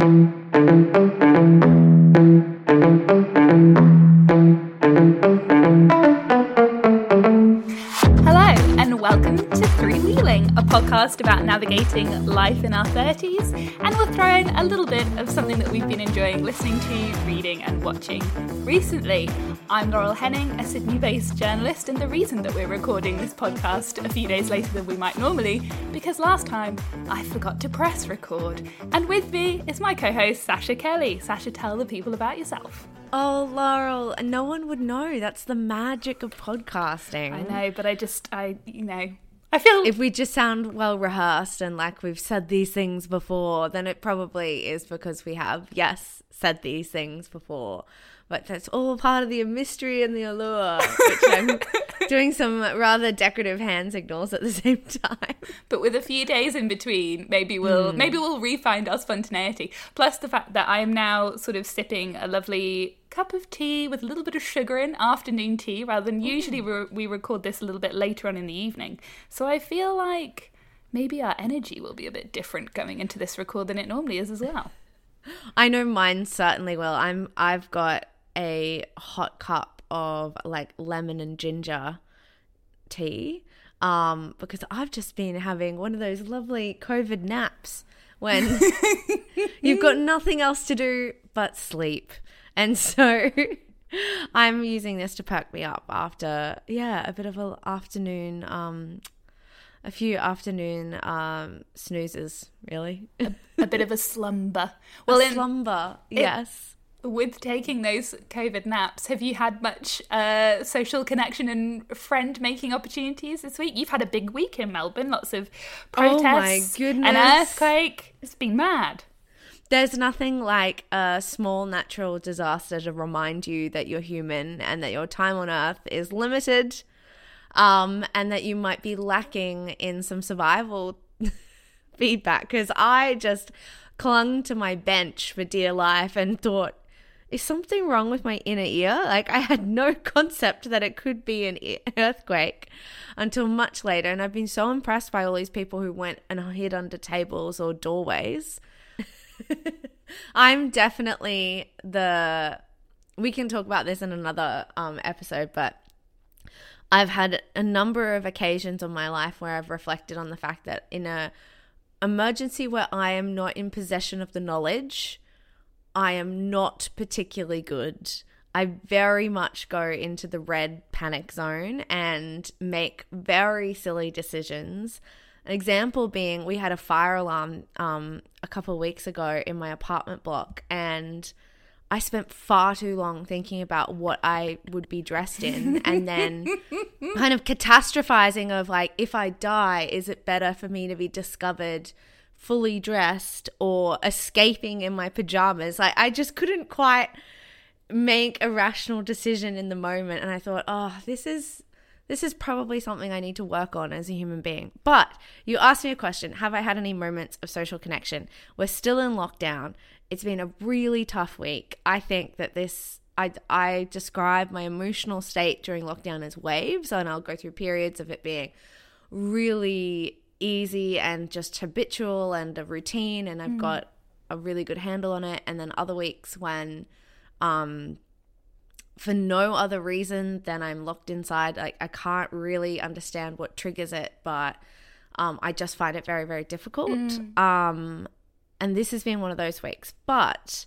Hello, A podcast about navigating life in our 30s. And we'll throw in a little bit of something that we've been enjoying listening to, reading, and watching recently. I'm Laurel Henning, a Sydney based journalist, and the reason that we're recording this podcast a few days later than we might normally, because last time I forgot to press record. And with me is my co host, Sasha Kelly. Sasha, tell the people about yourself. Oh, Laurel, no one would know. That's the magic of podcasting. I know, but I just, I, you know, I feel. If we just sound well rehearsed and like we've said these things before, then it probably is because we have, yes, said these things before. But that's all part of the mystery and the allure, which I'm doing some rather decorative hand signals at the same time. but with a few days in between, maybe we'll hmm. maybe we'll re-find our spontaneity. Plus the fact that I am now sort of sipping a lovely cup of tea with a little bit of sugar in afternoon tea, rather than oh. usually we we record this a little bit later on in the evening. So I feel like maybe our energy will be a bit different going into this record than it normally is as well. I know mine certainly will. I'm I've got a hot cup of like lemon and ginger tea um because I've just been having one of those lovely covid naps when you've got nothing else to do but sleep. And so I'm using this to perk me up after yeah, a bit of an afternoon um a few afternoon um snoozes, really. A bit of a slumber. Well, Well, in, slumber. yes. With taking those COVID naps, have you had much uh, social connection and friend making opportunities this week? You've had a big week in Melbourne, lots of Oh my protests, an earthquake. It's been mad. There's nothing like a small natural disaster to remind you that you're human and that your time on earth is limited um, and that you might be lacking in some survival feedback. Because I just clung to my bench for dear life and thought, is something wrong with my inner ear? Like, I had no concept that it could be an earthquake until much later. And I've been so impressed by all these people who went and hid under tables or doorways. I'm definitely the. We can talk about this in another um, episode, but I've had a number of occasions in my life where I've reflected on the fact that in a emergency where I am not in possession of the knowledge, I am not particularly good. I very much go into the red panic zone and make very silly decisions. An example being, we had a fire alarm um, a couple of weeks ago in my apartment block, and I spent far too long thinking about what I would be dressed in, and then kind of catastrophizing of like, if I die, is it better for me to be discovered fully dressed or escaping in my pajamas? Like, I just couldn't quite make a rational decision in the moment, and I thought, oh, this is this is probably something I need to work on as a human being. But you asked me a question Have I had any moments of social connection? We're still in lockdown. It's been a really tough week. I think that this, I, I describe my emotional state during lockdown as waves, and I'll go through periods of it being really easy and just habitual and a routine, and I've got a really good handle on it. And then other weeks when, um, for no other reason than I'm locked inside. Like I can't really understand what triggers it, but um, I just find it very, very difficult. Um, and this has been one of those weeks. But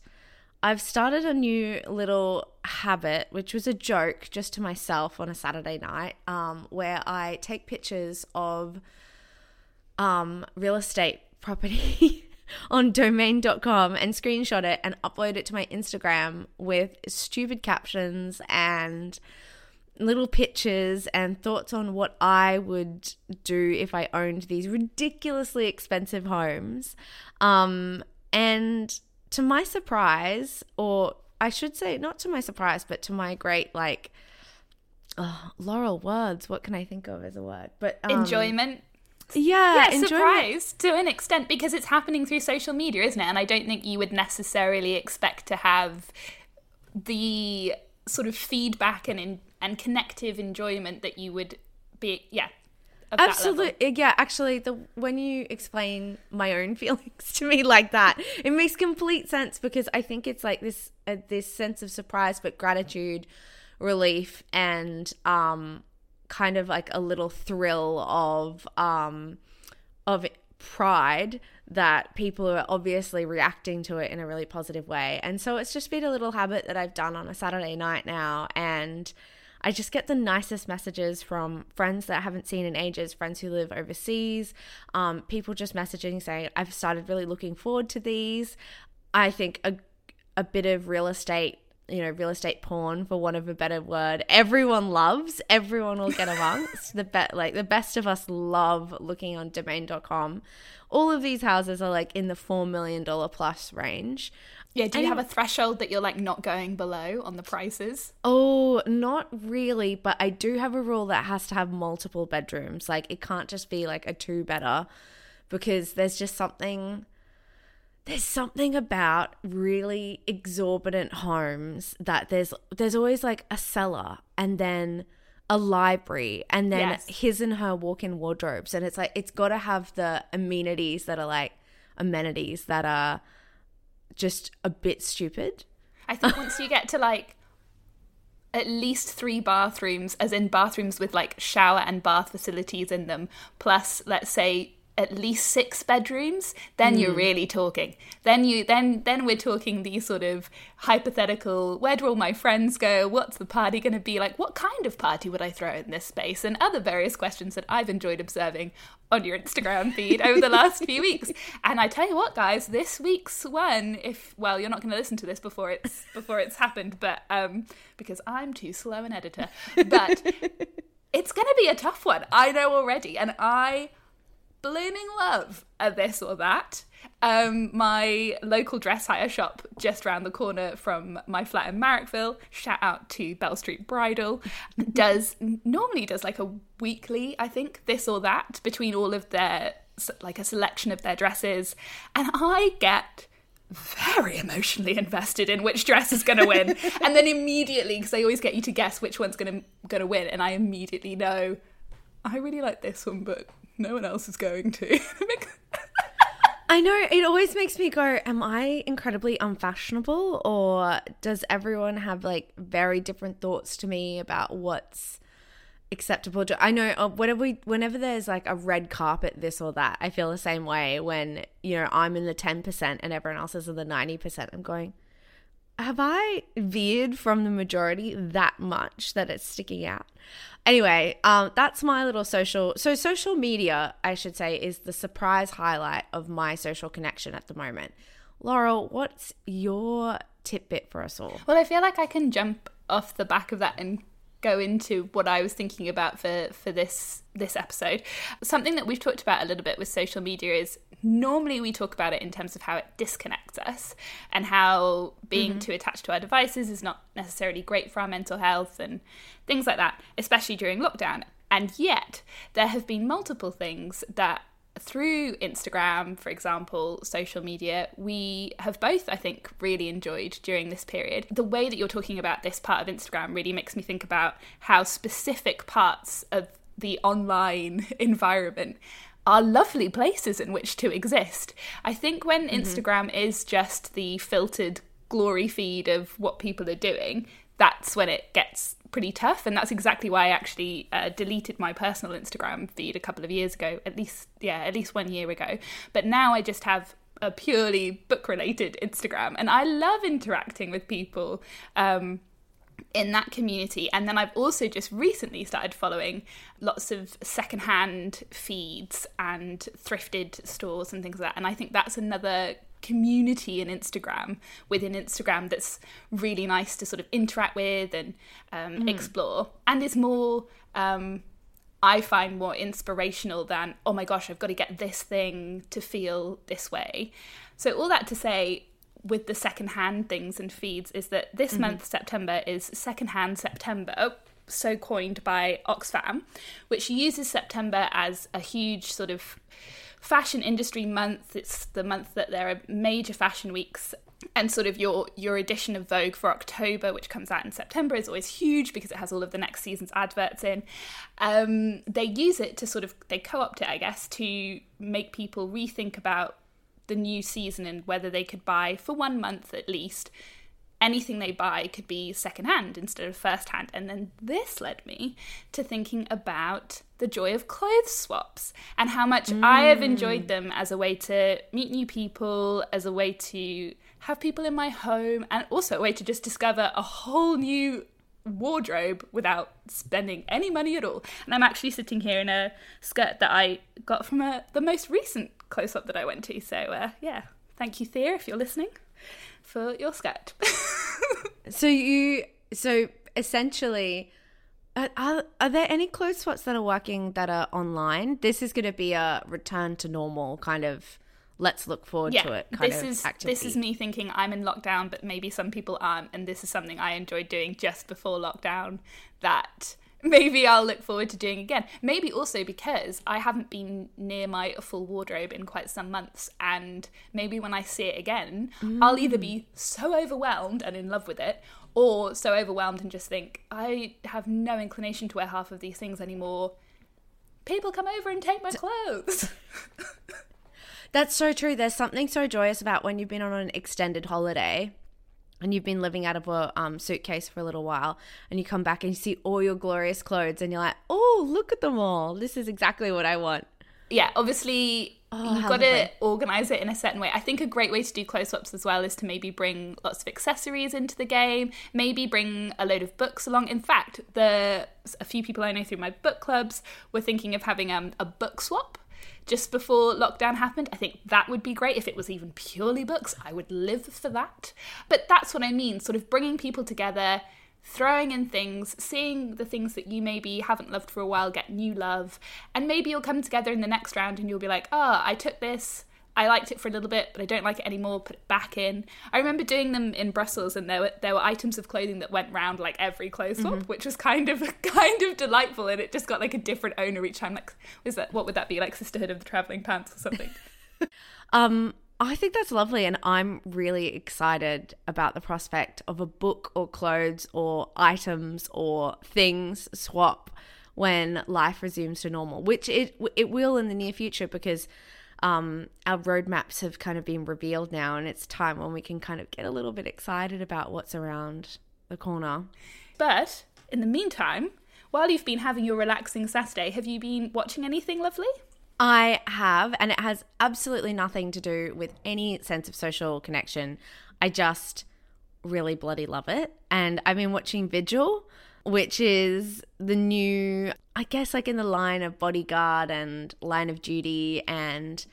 I've started a new little habit, which was a joke just to myself on a Saturday night, um, where I take pictures of um, real estate property on domain.com and screenshot it and upload it to my Instagram with stupid captions and little pictures and thoughts on what I would do if I owned these ridiculously expensive homes. Um, and to my surprise, or I should say, not to my surprise, but to my great, like, oh, Laurel words, what can I think of as a word? But um, Enjoyment. Yeah, Yeah, enjoyment. surprise to an extent because it's happening through social media, isn't it? And I don't think you would necessarily expect to have the sort of feedback and in, and connective enjoyment that you would be, yeah, Absolutely. Yeah, actually the when you explain my own feelings to me like that, it makes complete sense because I think it's like this uh, this sense of surprise but gratitude, relief and um kind of like a little thrill of um of pride that people are obviously reacting to it in a really positive way. And so it's just been a little habit that I've done on a Saturday night now and I just get the nicest messages from friends that I haven't seen in ages, friends who live overseas, um, people just messaging saying, I've started really looking forward to these. I think a, a bit of real estate you know, real estate porn for want of a better word. Everyone loves, everyone will get amongst. the be- like the best of us love looking on domain.com. All of these houses are like in the 4 million dollar plus range. Yeah, do you have a threshold that you're like not going below on the prices? Oh, not really, but I do have a rule that has to have multiple bedrooms. Like it can't just be like a two better because there's just something there's something about really exorbitant homes that there's there's always like a cellar and then a library and then yes. his and her walk-in wardrobes and it's like it's got to have the amenities that are like amenities that are just a bit stupid. I think once you get to like at least three bathrooms, as in bathrooms with like shower and bath facilities in them, plus let's say at least six bedrooms then mm. you're hmm. really talking. Then you then then we're talking these sort of hypothetical where do all my friends go? What's the party going to be like? What kind of party would i throw in this space? And other various questions that i've enjoyed observing on your instagram feed over the last few weeks. And i tell you what guys this week's one if well you're not going to listen to this before it's before it's happened but um because i'm too slow an editor. But it's going to be a tough one i know already. And i blooming love of this or that. Um, my local dress hire shop just around the corner from my flat in Marrickville, shout out to Bell Street Bridal, does normally does like a weekly, I think, this or that between all of their like a selection of their dresses, and I get very emotionally invested in which dress is going to win, and then immediately because they always get you to guess which one's going to going to win, and I immediately know I really like this one, but no one else is going to. I know it always makes me go, Am I incredibly unfashionable? Or does everyone have like very different thoughts to me about what's acceptable to I know uh, whenever we whenever there's like a red carpet this or that I feel the same way when you know I'm in the 10% and everyone else is in the 90% I'm going have I veered from the majority that much that it's sticking out Anyway, um, that's my little social. So, social media, I should say, is the surprise highlight of my social connection at the moment. Laurel, what's your tidbit for us all? Well, I feel like I can jump off the back of that and go into what I was thinking about for for this this episode. Something that we've talked about a little bit with social media is normally we talk about it in terms of how it disconnects us and how being mm-hmm. too attached to our devices is not necessarily great for our mental health and things like that, especially during lockdown. And yet, there have been multiple things that through Instagram, for example, social media, we have both, I think, really enjoyed during this period. The way that you're talking about this part of Instagram really makes me think about how specific parts of the online environment are lovely places in which to exist. I think when mm-hmm. Instagram is just the filtered glory feed of what people are doing, that's when it gets pretty tough. And that's exactly why I actually uh, deleted my personal Instagram feed a couple of years ago, at least, yeah, at least one year ago. But now I just have a purely book related Instagram. And I love interacting with people. Um, in that community. And then I've also just recently started following lots of secondhand feeds and thrifted stores and things like that. And I think that's another community in Instagram within Instagram that's really nice to sort of interact with and um, mm. explore. And is more, um, I find more inspirational than, oh my gosh, I've got to get this thing to feel this way. So, all that to say, with the secondhand things and feeds is that this mm-hmm. month, September, is secondhand September, so coined by Oxfam, which uses September as a huge sort of fashion industry month. It's the month that there are major fashion weeks and sort of your your edition of Vogue for October, which comes out in September, is always huge because it has all of the next season's adverts in. Um, they use it to sort of they co-opt it, I guess, to make people rethink about the new season and whether they could buy for one month at least anything they buy could be secondhand instead of first hand. And then this led me to thinking about the joy of clothes swaps and how much mm. I have enjoyed them as a way to meet new people, as a way to have people in my home, and also a way to just discover a whole new wardrobe without spending any money at all. And I'm actually sitting here in a skirt that I got from a, the most recent close up that I went to. So, uh, yeah, thank you, Thea, if you're listening for your skirt. so you so essentially are, are there any clothes swaps that are working that are online? This is going to be a return to normal kind of let's look forward yeah, to it this is activity. this is me thinking i'm in lockdown but maybe some people aren't and this is something i enjoyed doing just before lockdown that maybe I'll look forward to doing again. Maybe also because I haven't been near my full wardrobe in quite some months, and maybe when I see it again, mm. I'll either be so overwhelmed and in love with it, or so overwhelmed and just think, I have no inclination to wear half of these things anymore. People come over and take my clothes. That's so true. There's something so joyous about when you've been on an extended holiday and you've been living out of a um, suitcase for a little while and you come back and you see all your glorious clothes and you're like oh look at them all. This is exactly what i want. Yeah obviously oh, you've got to organize it in a certain way. I think a great way to do clothes swaps as well is to maybe bring lots of accessories into the game maybe bring a load of books along. In fact the a few people i know through my book clubs were thinking of having um, a book swap just before lockdown happened. I think that would be great if it was even purely books. I would live for that. But that's what I mean, sort of bringing people together, throwing in things, seeing the things that you maybe haven't loved for a while get new love, and maybe you'll come together in the next round and you'll be like, "Oh, I took this I liked it for a little bit, but I don't like it anymore. Put it back in. I remember doing them in Brussels, and there were there were items of clothing that went round like every clothes swap, mm-hmm. which was kind of kind of delightful, and it just got like a different owner each time. Like, was that what would that be like Sisterhood of the Traveling Pants or something? um, I think that's lovely, and I'm really excited about the prospect of a book or clothes or items or things swap when life resumes to normal, which it it will in the near future because um, our roadmaps have kind of been revealed now, and it's time when we can kind of get a little bit excited about what's around the corner. But in the meantime, while you've been having your relaxing Saturday, have you been watching anything lovely? I have, and it has absolutely nothing to do with any sense of social connection. I just really bloody love it. And I've been watching Vigil, which is the new, I guess, like in the line of Bodyguard and Line of Duty and.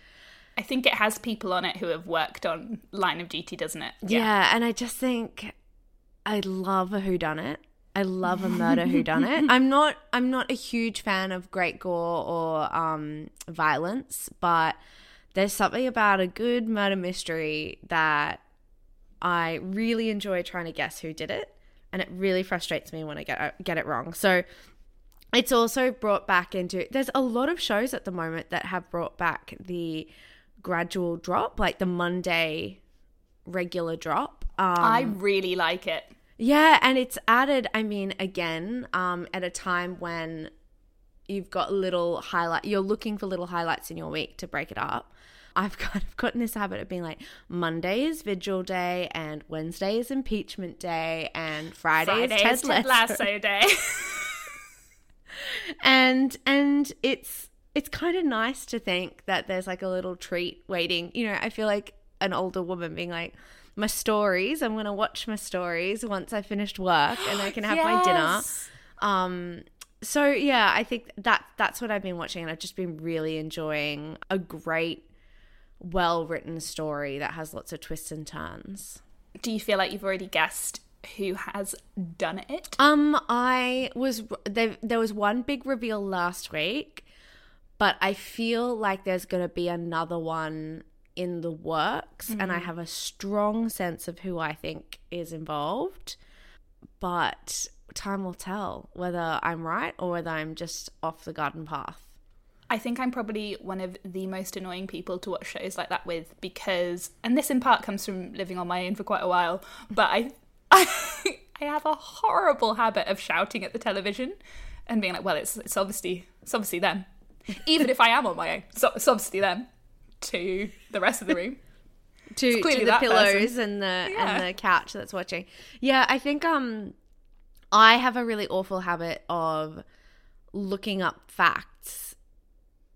I think it has people on it who have worked on Line of Duty, doesn't it? Yeah, yeah and I just think I love a whodunit. I love a murder whodunit. I'm not I'm not a huge fan of great gore or um, violence, but there's something about a good murder mystery that I really enjoy trying to guess who did it and it really frustrates me when I get get it wrong. So it's also brought back into there's a lot of shows at the moment that have brought back the gradual drop, like the Monday regular drop. Um, I really like it. Yeah, and it's added, I mean, again, um, at a time when you've got little highlight you're looking for little highlights in your week to break it up. I've kind of gotten this habit of being like Monday is Vigil Day and Wednesday is Impeachment Day and Friday, Friday is Ted, is Ted Lasso Day. and and it's it's kind of nice to think that there's like a little treat waiting. You know, I feel like an older woman being like, my stories. I'm gonna watch my stories once I finished work and I can have yes. my dinner. Um, so yeah, I think that that's what I've been watching, and I've just been really enjoying a great well written story that has lots of twists and turns. Do you feel like you've already guessed who has done it? Um, I was there. There was one big reveal last week, but I feel like there's going to be another one in the works, mm-hmm. and I mm-hmm. have a strong sense of who I think is involved. But time will tell whether I'm right or whether I'm just off the garden path. I think I'm probably one of the most annoying people to watch shows like that with because, and this in part comes from living on my own for quite a while, but I, I, I have a horrible habit of shouting at the television and being like, well, it's it's obviously it's obviously them, even if I am on my own, so, it's obviously them to the rest of the room. to, to the pillows person. and the Yeah. and the couch that's watching. Yeah, I think um I have a really awful habit of looking up facts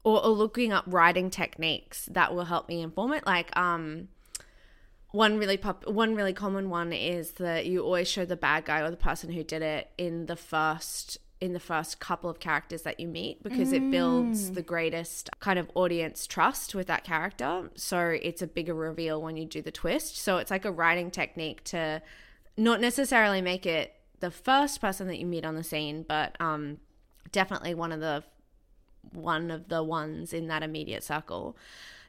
or, or looking up writing techniques that will help me inform it. Like um one really pop one really common one is that you always show the bad guy or the person who did it in the first in the first couple of characters that you meet because it builds the greatest kind of audience trust with that character. So it's a bigger reveal when you do the twist. So it's like a writing technique to not necessarily make it the first person that you meet on the scene but um definitely one of the one of the ones in that immediate circle.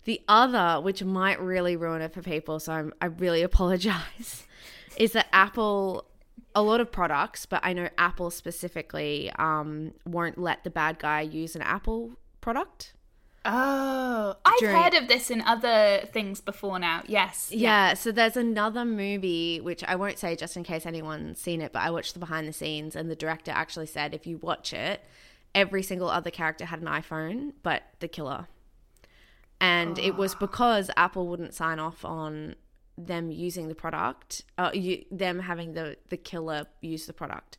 The other, which might really ruin it for people, so I'm, I really apologize, is that Apple, a lot of products, but I know Apple specifically um, won't let the bad guy use an Apple product. Oh, I've During- heard of this in other things before now. Yes. Yeah, so there's another movie, which I won't say just in case anyone's seen it, but I watched the behind the scenes, and the director actually said if you watch it, every single other character had an iPhone, but the killer. And it was because Apple wouldn't sign off on them using the product, uh, you, them having the, the killer use the product.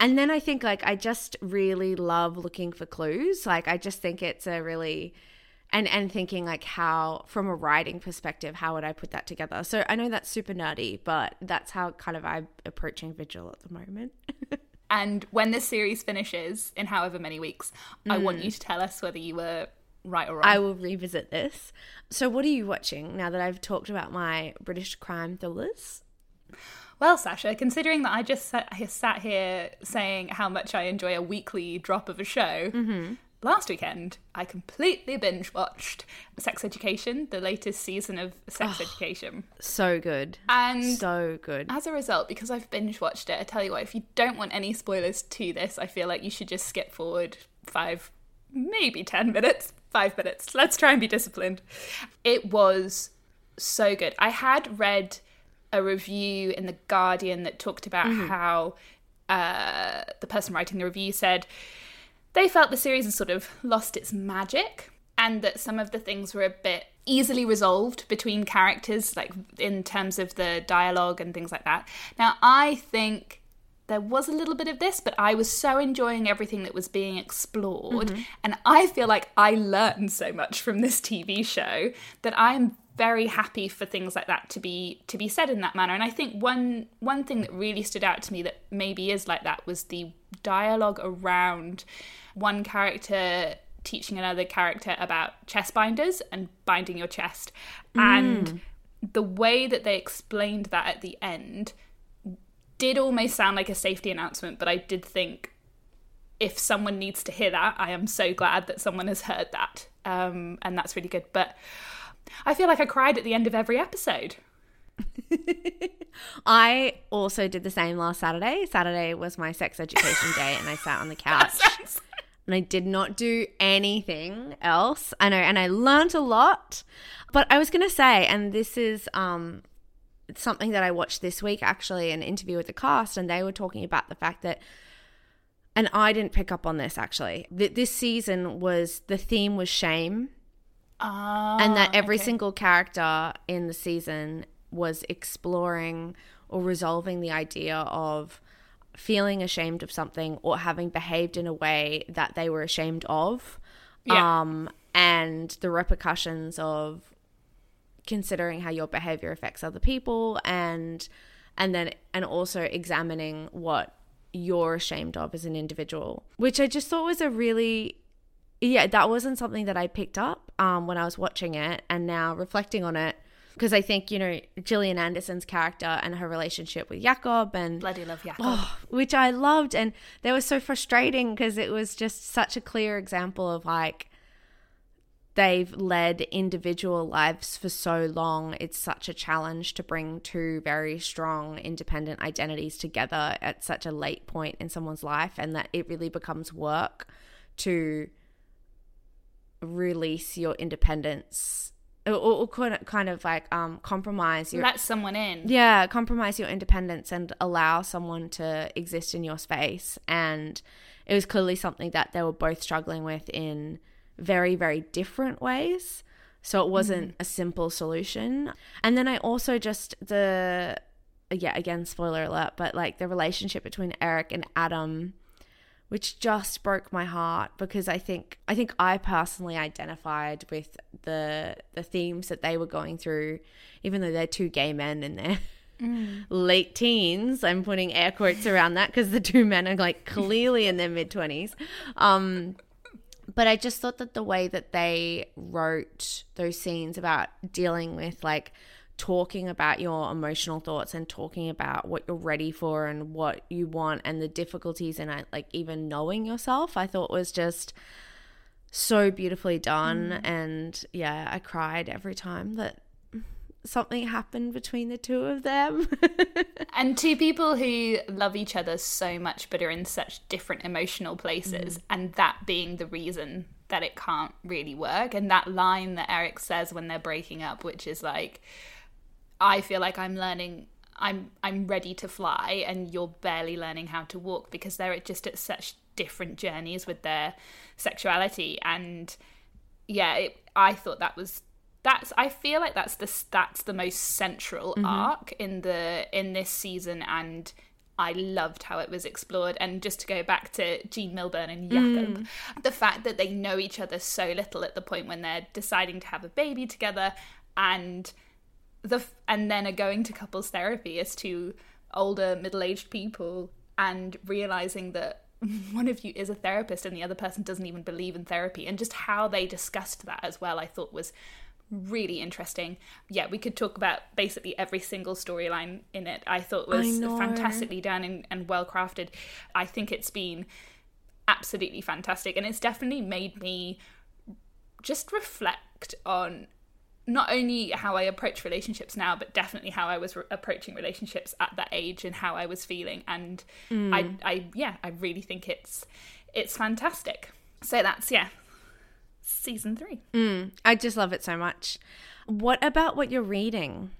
And then I think, like, I just really love looking for clues. Like, I just think it's a really and and thinking like how from a writing perspective how would i put that together so i know that's super nerdy but that's how kind of i'm approaching vigil at the moment And when this series finishes in however many weeks, I want you to tell us whether you were right or wrong. i will revisit this. So what are you watching now that i've talked about my british crime thrillers? Well, Sasha, considering that I just sat, I sat here saying how much I enjoy a weekly drop of a show, mm-hmm. last weekend I completely binge watched Sex Education, the latest season of Sex oh, Education. so good. And so good. as a result, because I've binge watched it, I tell you what, if you don't want any spoilers to this, I feel like you should just skip forward five, maybe 10 minutes, five minutes. Let's try and be disciplined. It was so good. I had read a review in The Guardian that talked about how uh, the person writing the review said they felt the series had sort of lost its magic and that some of the things were a bit easily resolved between characters, like in terms of the dialogue and things like that. Now, I think there was a little bit of this, but I was so enjoying everything that was being explored. Mm-hmm. And I feel like I learned so much from this TV show that I'm very happy for things like that to be to be said in that manner. And I think one one thing that really stood out to me that maybe is like that was the dialogue around one character teaching another character about chest binders and binding your chest. And mm. the way that they explained that at the end did almost sound like a safety announcement, but I did think if someone needs to hear that, I am so glad that someone has heard that. Um, and that's really good. But I feel like I cried at the end of every episode. i also did the same last saturday saturday was my sex education day and i sat on the couch Sounds- and I did not do anything else. I know, and I learned a lot. But I was going to say, and this is um, something that I watched this week actually, an interview with the cast, and they were talking about the fact that, and I didn't pick up on this actually, that this season was the theme was shame, Ah, and that every okay. single character in the season was exploring or resolving the idea of feeling ashamed of something or having behaved in a way that they were ashamed of Yeah. um and the repercussions of considering how your behavior affects other people and and then and also examining what you're ashamed of as an individual which i just thought was a really yeah that wasn't something that i picked up um when i was watching it and now reflecting on it because i think you know gillian anderson's character and her relationship with jakob and bloody love Jakob. Oh, which I loved. And they were so frustrating because it was just such a clear example of like they've led individual lives for so long. It's such a challenge to bring two very strong, independent identities together at such a late point in someone's life, and that it really becomes work to release your independence or, kind of like um, compromise your let someone in. Yeah, compromise your independence and allow someone to exist in your space. And it was clearly something that they were both struggling with in very, very different ways. So it wasn't mm. a simple solution. And then I also just the yeah, again, spoiler alert, but like the relationship between Eric and Adam which just broke my heart because I think I think I personally identified with the the themes that they were going through, even though they're two gay men in their mm. late teens. I'm putting air quotes around that because the two men are like clearly in their mid twenties. Um, but I just thought that the way that they wrote those scenes about dealing with like talking about your emotional thoughts and talking about what you're ready for and what you want and the difficulties and like even knowing yourself, I thought was just so beautifully done. Mm. And yeah, I cried every time that something happened between the two of them. and two people who love each other so much but are in such different emotional places, mm. and that being the reason that it can't really work. And that line that Eric says when they're breaking up, which is like, I feel like I'm learning I'm I'm ready to fly and you're barely learning how to walk because they're just at such different journeys with their sexuality and yeah it, I thought that was that's I feel like that's the that's the most central mm-hmm. arc in the in this season and I loved how it was explored. And just to go back to Jean Milburn and Jakob, mm. the fact that they know each other so little at the point when they're deciding to have a baby together and the and then are going to couples therapy as to older middle-aged people and realizing that one of you is a therapist and the other person doesn't even believe in therapy and just how they discussed that as well i thought was really interesting yeah we could talk about basically every single storyline in it i thought was I fantastically done and, and well crafted i think it's been absolutely fantastic and it's definitely made me just reflect on not only how I approach relationships now, but definitely how I was re- approaching relationships at that age and how I was feeling. And mm. I, I, yeah, I really think it's it's fantastic. So that's yeah, season three. Mm. I just love it so much. What about what you're reading?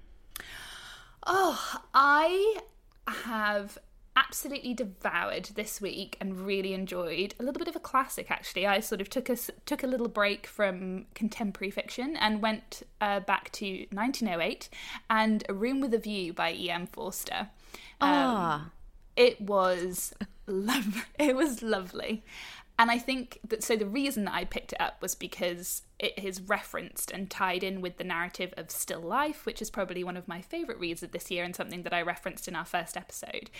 Oh, I have absolutely devoured this week and really enjoyed a little bit of a classic actually i sort of took a took a little break from contemporary fiction and went uh, back to 1908 and a room with a view by em forster um, ah it was love it was lovely and I think that so the reason that I picked it up was because it is referenced and tied in with the narrative of Still Life, which is probably one of my favourite reads of this year and something that I referenced in our first episode.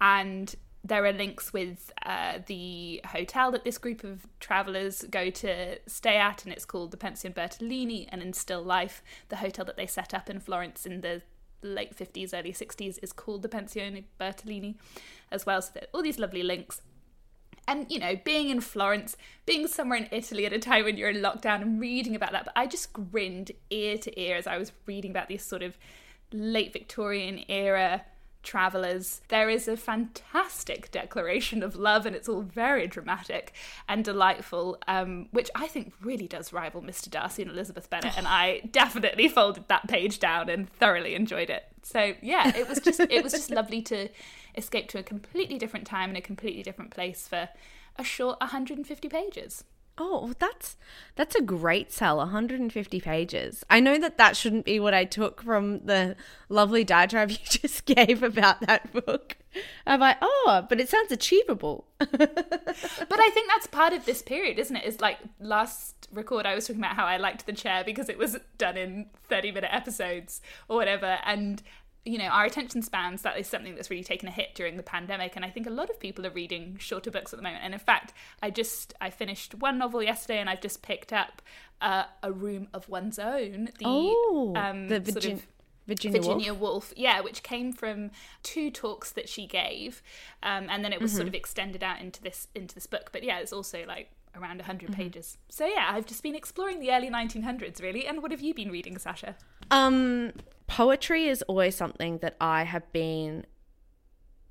And there are links with uh, the hotel that this group of travellers go to stay at, and it's called the Pension Bertolini. And in Still Life, the hotel that they set up in Florence in the late 50s, early 60s is called the Pensione Bertolini as well. So there are all these lovely links and you know being in florence being somewhere in italy at a time when you're in lockdown and reading about that. But i just grinned ear to ear as i was reading about these sort of late victorian era travelers there is a fantastic declaration of love and it's all very dramatic and delightful um, which i think really does rival mr darcy and elizabeth bennet and i definitely folded that page down and thoroughly enjoyed it so yeah it was just it was just lovely to escape to a completely different time and a completely different place for a short 150 pages. Oh, that's that's a great sell, 150 pages. I know that that shouldn't be what I took from the lovely diatribe you just gave about that book. I'm like, oh, but it sounds achievable. but I think that's part of this period, isn't it? Is like last record, I was talking about how I liked the chair because it was done in 30 minute episodes or whatever. And you know our attention spans that is something that's really taken a hit during the pandemic and i think a lot of people are reading shorter books at the moment and in fact i just i finished one novel yesterday and i've just picked up uh, a room of one's own the oh, um the Virgin- sort of Virginia, Virginia Woolf? Woolf? yeah, which came from two talks that she gave, um, and then it was mm-hmm. sort of extended out into this into this book. But yeah, it's also like around 100 mm-hmm. pages. So yeah, I've just been exploring the early 1900s really. And what have you been reading, Sasha? Um poetry is always something that I have been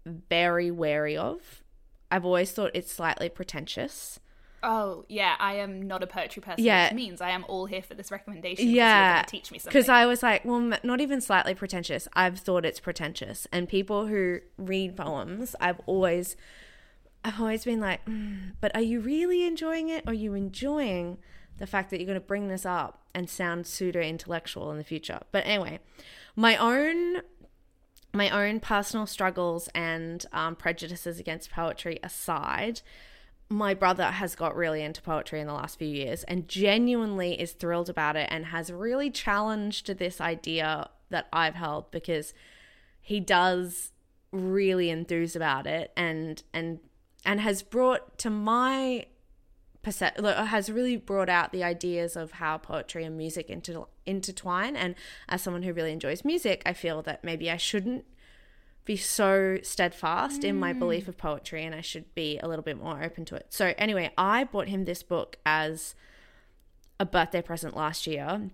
very wary of. I've always thought it's slightly pretentious. Oh yeah, I am not a poetry person. Yeah. which means I am all here for this recommendation. Yeah, teach me something. Because I was like, well, not even slightly pretentious. I've thought it's pretentious, and people who read poems, I've always, I've always been like, mm, but are you really enjoying it? Or are you enjoying the fact that you're going to bring this up and sound pseudo intellectual in the future? But anyway, my own. My own personal struggles and um, prejudices against poetry aside, my brother has got really into poetry in the last few years and genuinely is thrilled about it and has really challenged this idea that I've held because he does really enthuse about it and and and has brought to my perce- has really brought out the ideas of how poetry and music inter- intertwine and as someone who really enjoys music I feel that maybe I shouldn't be so steadfast in my mm. belief of poetry and I should be a little bit more open to it. So anyway, I bought him this book as a birthday present last year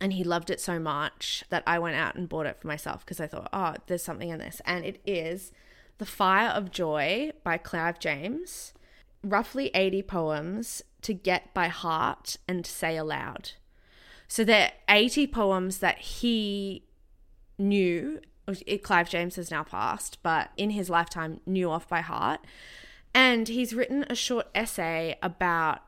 and he loved it so much that I went out and bought it for myself because I thought, oh, there's something in this. And it is The Fire of Joy by Clive James. Roughly 80 poems to get by heart and say aloud. So there are 80 poems that he knew. Clive James has now passed, but in his lifetime knew off by heart. And he's written a short essay about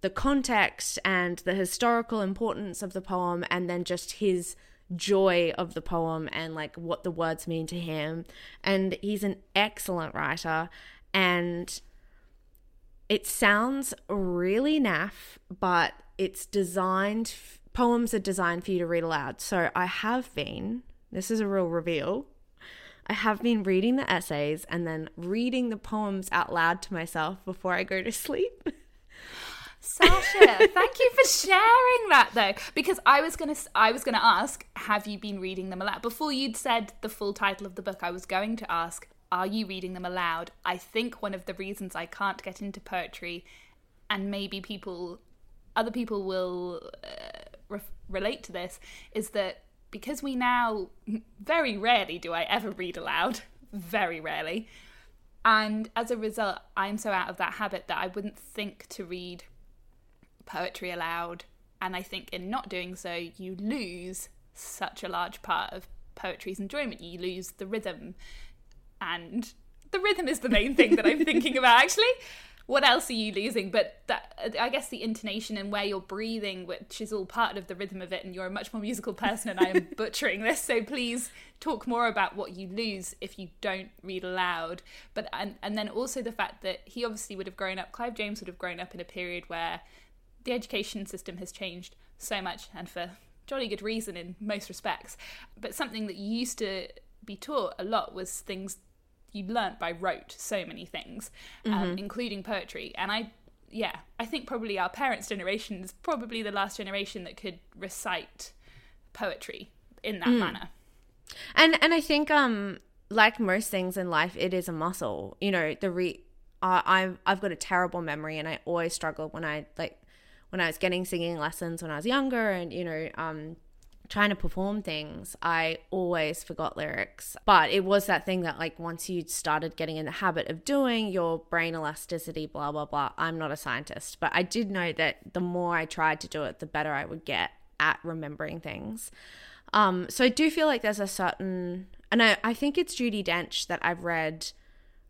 the context and the historical importance of the poem, and then just his joy of the poem and like what the words mean to him. And he's an excellent writer, and it sounds really naff, but it's designed, poems are designed for you to read aloud. So I have been, this is a real reveal. I have been reading the essays and then reading the poems out loud to myself before I go to sleep. Sasha, thank you for sharing that though, because I was gonna I was gonna ask, have you been reading them aloud? Before you'd said the full title of the book, I was going to ask, are you reading them aloud? I think one of the reasons I can't get into poetry, and maybe people, other people will uh, re- relate to this, is that because we now very rarely do I ever read aloud, very rarely. And as a result, I'm so out of that habit that I wouldn't think to read poetry aloud. And I think in not doing so, you lose such a large part of poetry's enjoyment. You lose the rhythm. And the rhythm is the main thing that I'm thinking about, actually. What else are you losing? But that, I guess the intonation and where you're breathing, which is all part of the rhythm of it, and you're a much more musical person, and I am butchering this. So please talk more about what you lose if you don't read aloud. But and and then also the fact that he obviously would have grown up. Clive James would have grown up in a period where the education system has changed so much, and for jolly good reason in most respects. But something that used to be taught a lot was things you learnt by rote. So many things, um, Mm-hmm. including poetry. And I, yeah, I think probably our parents' generation is probably the last generation that could recite poetry in Mm. that manner. And and I think um like most things in life, it is a muscle. You know, the re I I've I've got a terrible memory, and I always struggled when I like when I was getting singing lessons when I was younger, and you know um trying to perform things i always forgot lyrics. But it was that thing that like once you started getting in the habit of doing your brain elasticity blah blah blah i'm not a scientist. But i did know that the more i tried to do it the better i would get at remembering things. Um so i do feel like there's a certain and i, I think it's judi dench that i've read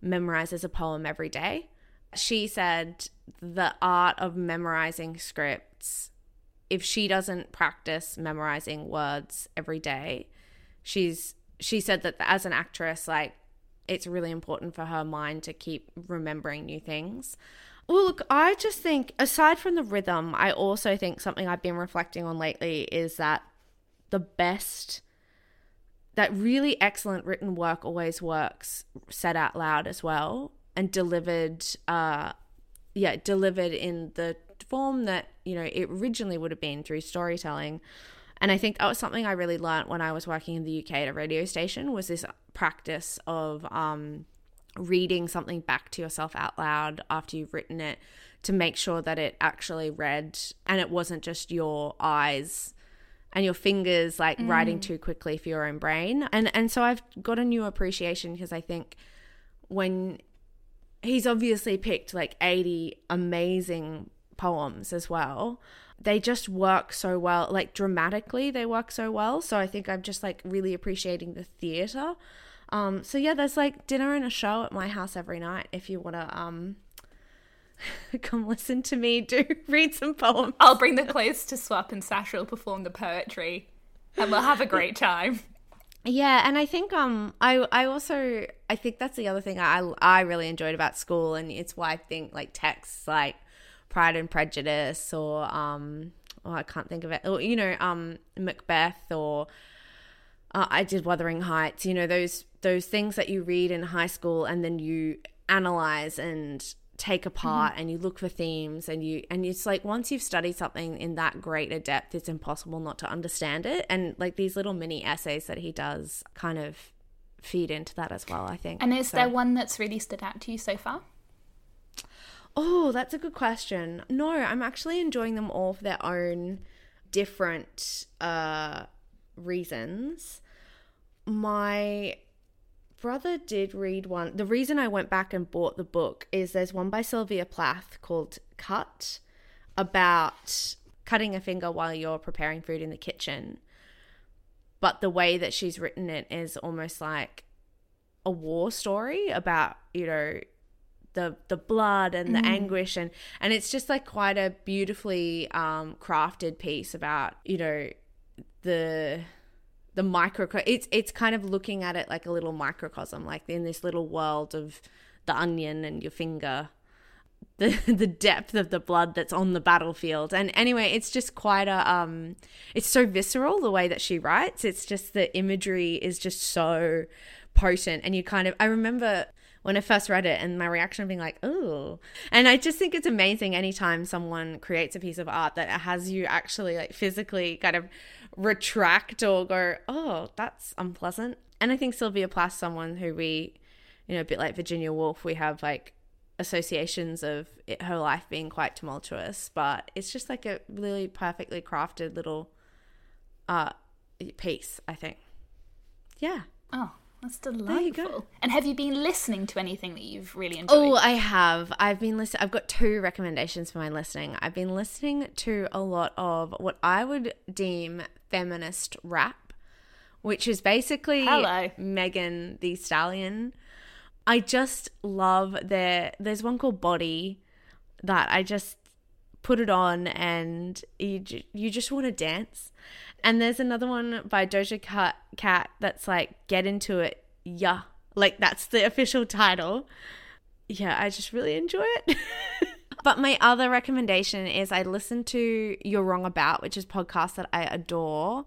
memorizes a poem every day. She said the art of memorizing scripts if she doesn't practice memorizing words every day, she's she said that as an actress, like it's really important for her mind to keep remembering new things. Well, look, I just think aside from the rhythm, I also think something I've been reflecting on lately is that the best that really excellent written work always works said out loud as well and delivered uh yeah, delivered in the form that you know it originally would have been through storytelling. And i think that was something i really learnt when i was working in the uk at a radio station was this practice of um, reading something back to yourself out loud after you've written it to make sure that it actually read and it wasn't just your eyes and your fingers like writing too quickly for your own brain. And and so i've got a new appreciation because i think when he's obviously picked like 80 amazing poems as well. They just work so well, like dramatically, they work so well. So I think I'm just like really appreciating the theater. Um, so yeah, there's like dinner and a show at my house every night if you want to um, come listen to me do read some poems. I'll bring the clothes to swap and Sasha will perform the poetry and we'll have a great time. Yeah, and I think um I I also I think that's the other thing I I really enjoyed about school and it's why I think like texts like Pride and Prejudice or um oh I can't think of it or you know um Macbeth or uh, I did Wuthering Heights you know those those things that you read in high school and then you analyze and take apart mm-hmm. and you look for themes and you and it's like once you've studied something in that great a depth it's impossible not to understand it and like these little mini essays that he does kind of feed into that as well i think and is so. there one that's really stood out to you so far oh that's a good question no i'm actually enjoying them all for their own different uh reasons my brother did read one. The reason I went back and bought the book is there's one by Sylvia Plath called Cut about cutting a finger while you're preparing food in the kitchen. But the way that she's written it is almost like a war story about, you know, the the blood and the mm. anguish. And and it's just like quite a beautifully um crafted piece about, you know, the the micro it's it's kind of looking at it like a little microcosm like in this little world of the onion and your finger the the depth of the blood that's on the battlefield. And anyway it's just quite a um it's so visceral the way that she writes. It's just the imagery is just so potent. And you kind of i remember when I first read it and my reaction being like, oh. And I just think it's amazing anytime someone creates a piece of art that has you actually like physically kind of retract or go, oh, that's unpleasant. And I think Sylvia Plath, someone who we, you know, a bit like Virginia Woolf, we have like associations of it, her life being quite tumultuous, but it's just like a really perfectly crafted little uh piece, I think. Yeah. Oh, that's delightful. And have you been listening to anything that you've really enjoyed? Oh, I have. I've been listening. I've got two recommendations for my listening. I've been listening to a lot of what I would deem feminist rap, which is basically Hello. Megan Thee Stallion. I just love their. There's one called Body that I just put it on and you you just want to dance. And there's another one by Doja Cat, that's like Get Into It, yeah. Like that's the official title. Yeah, I just really enjoy it. but my other recommendation is I listened to You're Wrong About, which is podcast that I adore.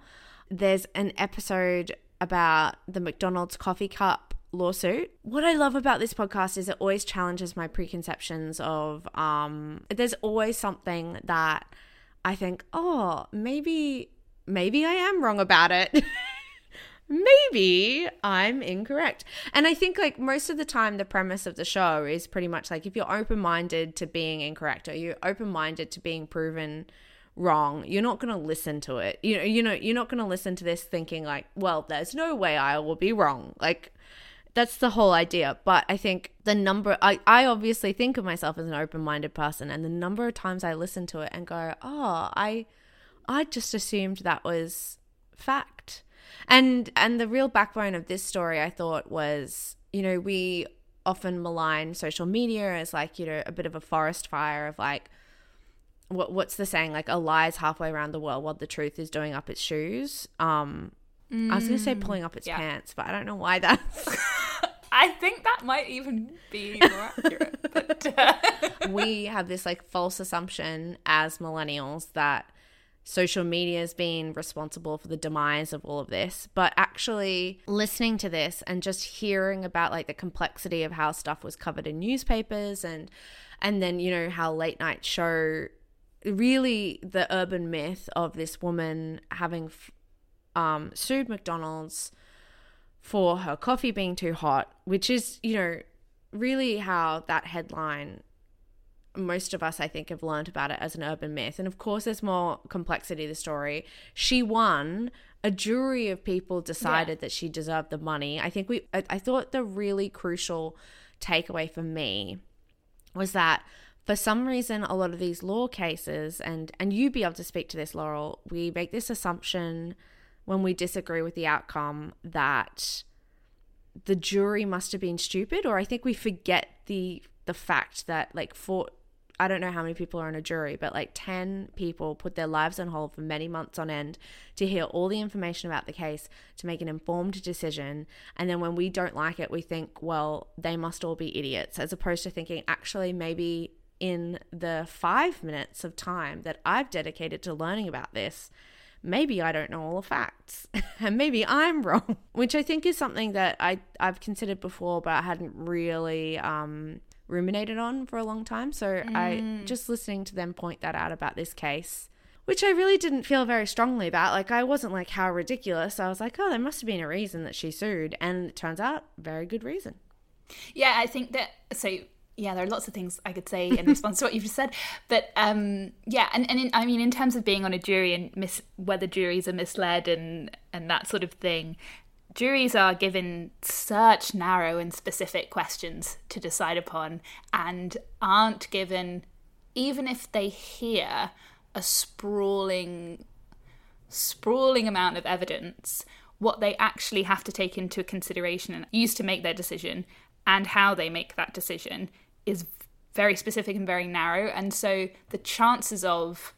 There's an episode about the McDonald's coffee cup lawsuit. What I love about this podcast is it always challenges my preconceptions of um there's always something that I think, "Oh, maybe maybe I am wrong about it. maybe I'm incorrect. And I think like most of the time the premise of the show is pretty much like if you're open-minded to being incorrect or you're open-minded to being proven wrong, you're not going to listen to it. You know, you know, you're not going to listen to this thinking like, well, there's no way I will be wrong. Like that's the whole idea. But I think the number I, I obviously think of myself as an open-minded person and the number of times I listen to it and go, "Oh, I I just assumed that was fact. And and the real backbone of this story I thought was, you know, we often malign social media as like, you know, a bit of a forest fire of like what what's the saying like a lie's halfway around the world while the truth is doing up its shoes. Um mm, I was going to say mm, pulling up its yeah. pants, but I don't know why that's I think that might even be more accurate. But, uh... we have this like false assumption as millennials that social media has been responsible for the demise of all of this. But actually listening to this and just hearing about like the complexity of how stuff was covered in newspapers and and then you know how late night show really the urban myth of this woman having um, sued McDonald's for her coffee being too hot, which is, you know, really how that headline most of us, I think, have learned about it as an urban myth. And of course, there's more complexity to the story. She won. A jury of people decided yeah. that she deserved the money. I think we, I, I thought the really crucial takeaway for me was that for some reason a lot of these law cases and and you be able to speak to this Laurel we make this assumption when we disagree with the outcome that the jury must have been stupid or I think we forget the the fact that like for I don't know how many people are on a jury, but like 10 people put their lives on hold for many months on end to hear all the information about the case, to make an informed decision. And then when we don't like it, we think, well, they must all be idiots, as opposed to thinking, actually, maybe in the five minutes of time that I've dedicated to learning about this, maybe I don't know all the facts and maybe I'm wrong, which I think is something that I, I've considered before, but I hadn't really um, ruminated on for a long time. So mm. I just listening to them point that out about this case, which I really didn't feel very strongly about. Like I wasn't like how ridiculous. I was like, oh, there must have been a reason that she sued, and it turns out very good reason. Yeah, I think that so. Yeah, there are lots of things I could say in response to what you've just said, but um, yeah, and and in, I mean, in terms of being on a jury and mis- whether juries are misled and and that sort of thing, juries are given such narrow and specific questions to decide upon and aren't given, even if they hear a sprawling, sprawling amount of evidence, what they actually have to take into consideration and use to make their decision and how they make that decision is very specific and very narrow. And so the chances of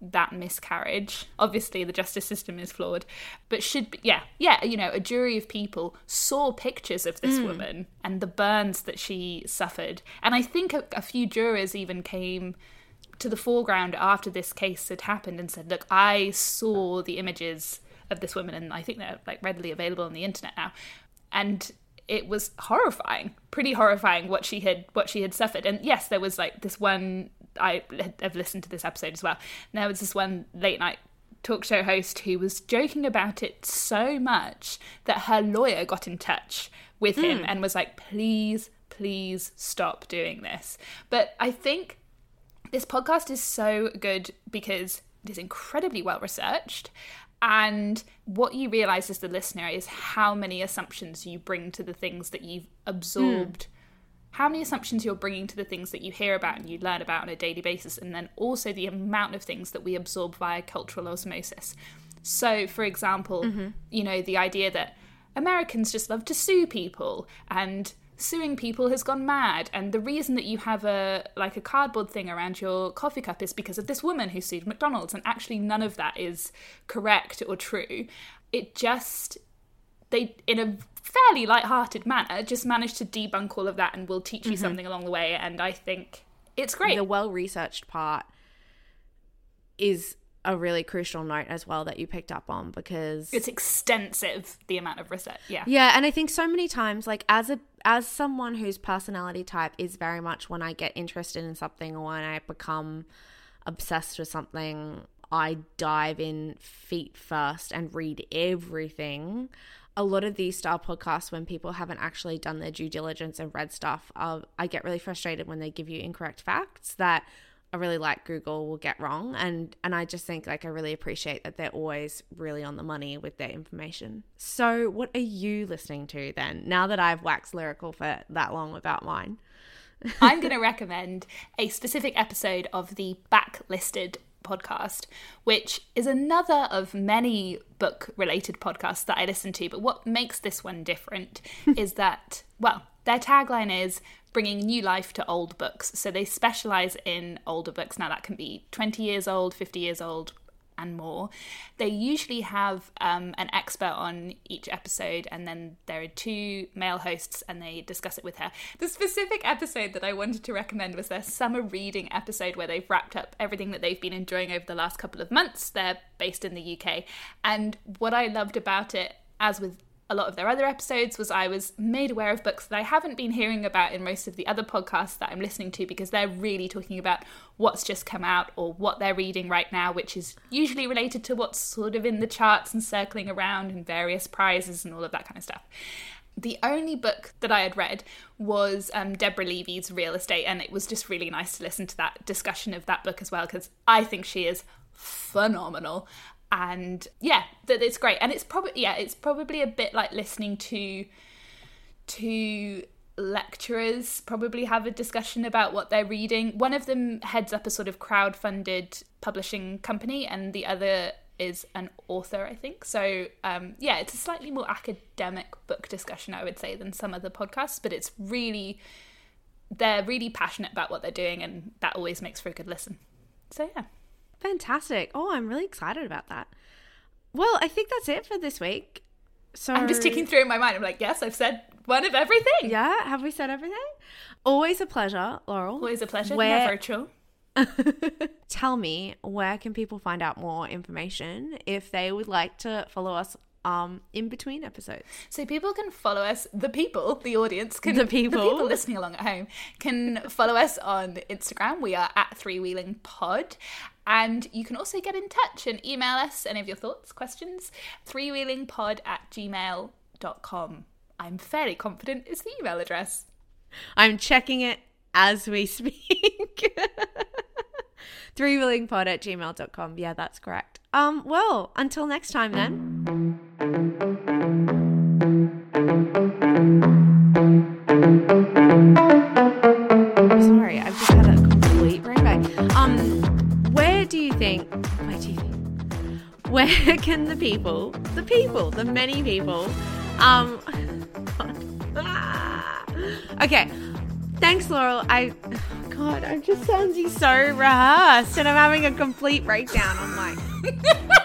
that miscarriage. Obviously, the justice system is flawed, but should be, yeah, yeah, you know, a jury of people saw pictures of this mm. woman and the burns that she suffered. And I think a, a few jurors even came to the foreground after this case had happened and said, Look, I saw the images of this woman, and I think they're like readily available on the internet now. And it was horrifying, pretty horrifying what she had what she had suffered. And yes, there was like this one I have listened to this episode as well. And there was this one late night talk show host who was joking about it so much that her lawyer got in touch with him mm. and was like, please, please stop doing this. But I think this podcast is so good because it is incredibly well researched. And what you realize as the listener is how many assumptions you bring to the things that you've absorbed. Mm how many assumptions you're bringing to the things that you hear about and you learn about on a daily basis, and then also the amount of things that we absorb via cultural osmosis. So, for example, mm-hmm. you know, the idea that Americans just love to sue people and suing people has gone mad and the reason that you have a like a cardboard thing around your coffee cup is because of this woman who sued McDonald's and actually none of that is correct or true it just they in a fairly light-hearted manner just managed to debunk all of that and will teach you mm-hmm. something along the way and i think it's great. The well-researched part is a really crucial note as well that you picked up on because it's extensive the amount of research yeah. Yeah and i think so many times like as a as someone whose personality type is very much when i get interested in something or when i become obsessed with something i dive in feet first and read everything a lot of these style podcasts when people haven't actually done their due diligence and read stuff uh, i get really frustrated when they give you incorrect facts that I really like Google will get wrong and and I just think like I really appreciate that they're always really on the money with their information. So what are you listening to then now that I've waxed lyrical for that long about mine? I'm going to recommend a specific episode of the backlisted podcast, which is another of many book related podcasts that I listen to. But what makes this one different is that, well, their tagline is bringing new life to old books. So they specialize in older books. Now, that can be 20 years old, 50 years old, and more. They usually have um, an expert on each episode, and then there are two male hosts, and they discuss it with her. The specific episode that I wanted to recommend was their summer reading episode, where they've wrapped up everything that they've been enjoying over the last couple of months. They're based in the UK, and what I loved about it, as with a lot of their other episodes was I was made aware of books that I haven't been hearing about in most of the other podcasts that I'm listening to because they're really talking about what's just come out or what they're reading right now, which is usually related to what's sort of in the charts and circling around and various prizes and all of that kind of stuff. The only book that I had read was um, Deborah Levy's Real Estate, and it was just really nice to listen to that discussion of that book as well because I think she is phenomenal and yeah that it's great and it's probably yeah it's probably a bit like listening to to lecturers probably have a discussion about what they're reading. One of them heads up a sort of crowd-funded publishing company, and the other is an author, I think. So, um, yeah, it's a slightly more academic book discussion, I would say, than some other podcasts, but it's really, they're really passionate about what they're doing, and that always makes for a good listen. So, yeah. Fantastic. Oh, I'm really excited about that. Well, I think that's it for this week. So I'm just ticking through in my mind. I'm like, yes, I've said one of everything. Yeah, have we said everything? Always a pleasure, Laurel. Always a pleasure. Where- a chore. Tell me, where can people find out more information if they would like to follow us um in between episodes? So people can follow us. The people, the audience, can The people. the people listening along at home can follow us on Instagram. We are at Three Wheeling Pod, and you can also get in touch and email us any of your thoughts, questions. Threewheelingpod at gmail.com. I'm fairly confident is the email address. I'm checking it as we speak. Threewheelingpod at gmail.com. Yeah, that's correct. Um, well, until next time then. Where can the people the people, the many people, um Okay. Thanks, Laurel. I God, I'm just sounding so rehearsed and I'm having a complete breakdown. I'm like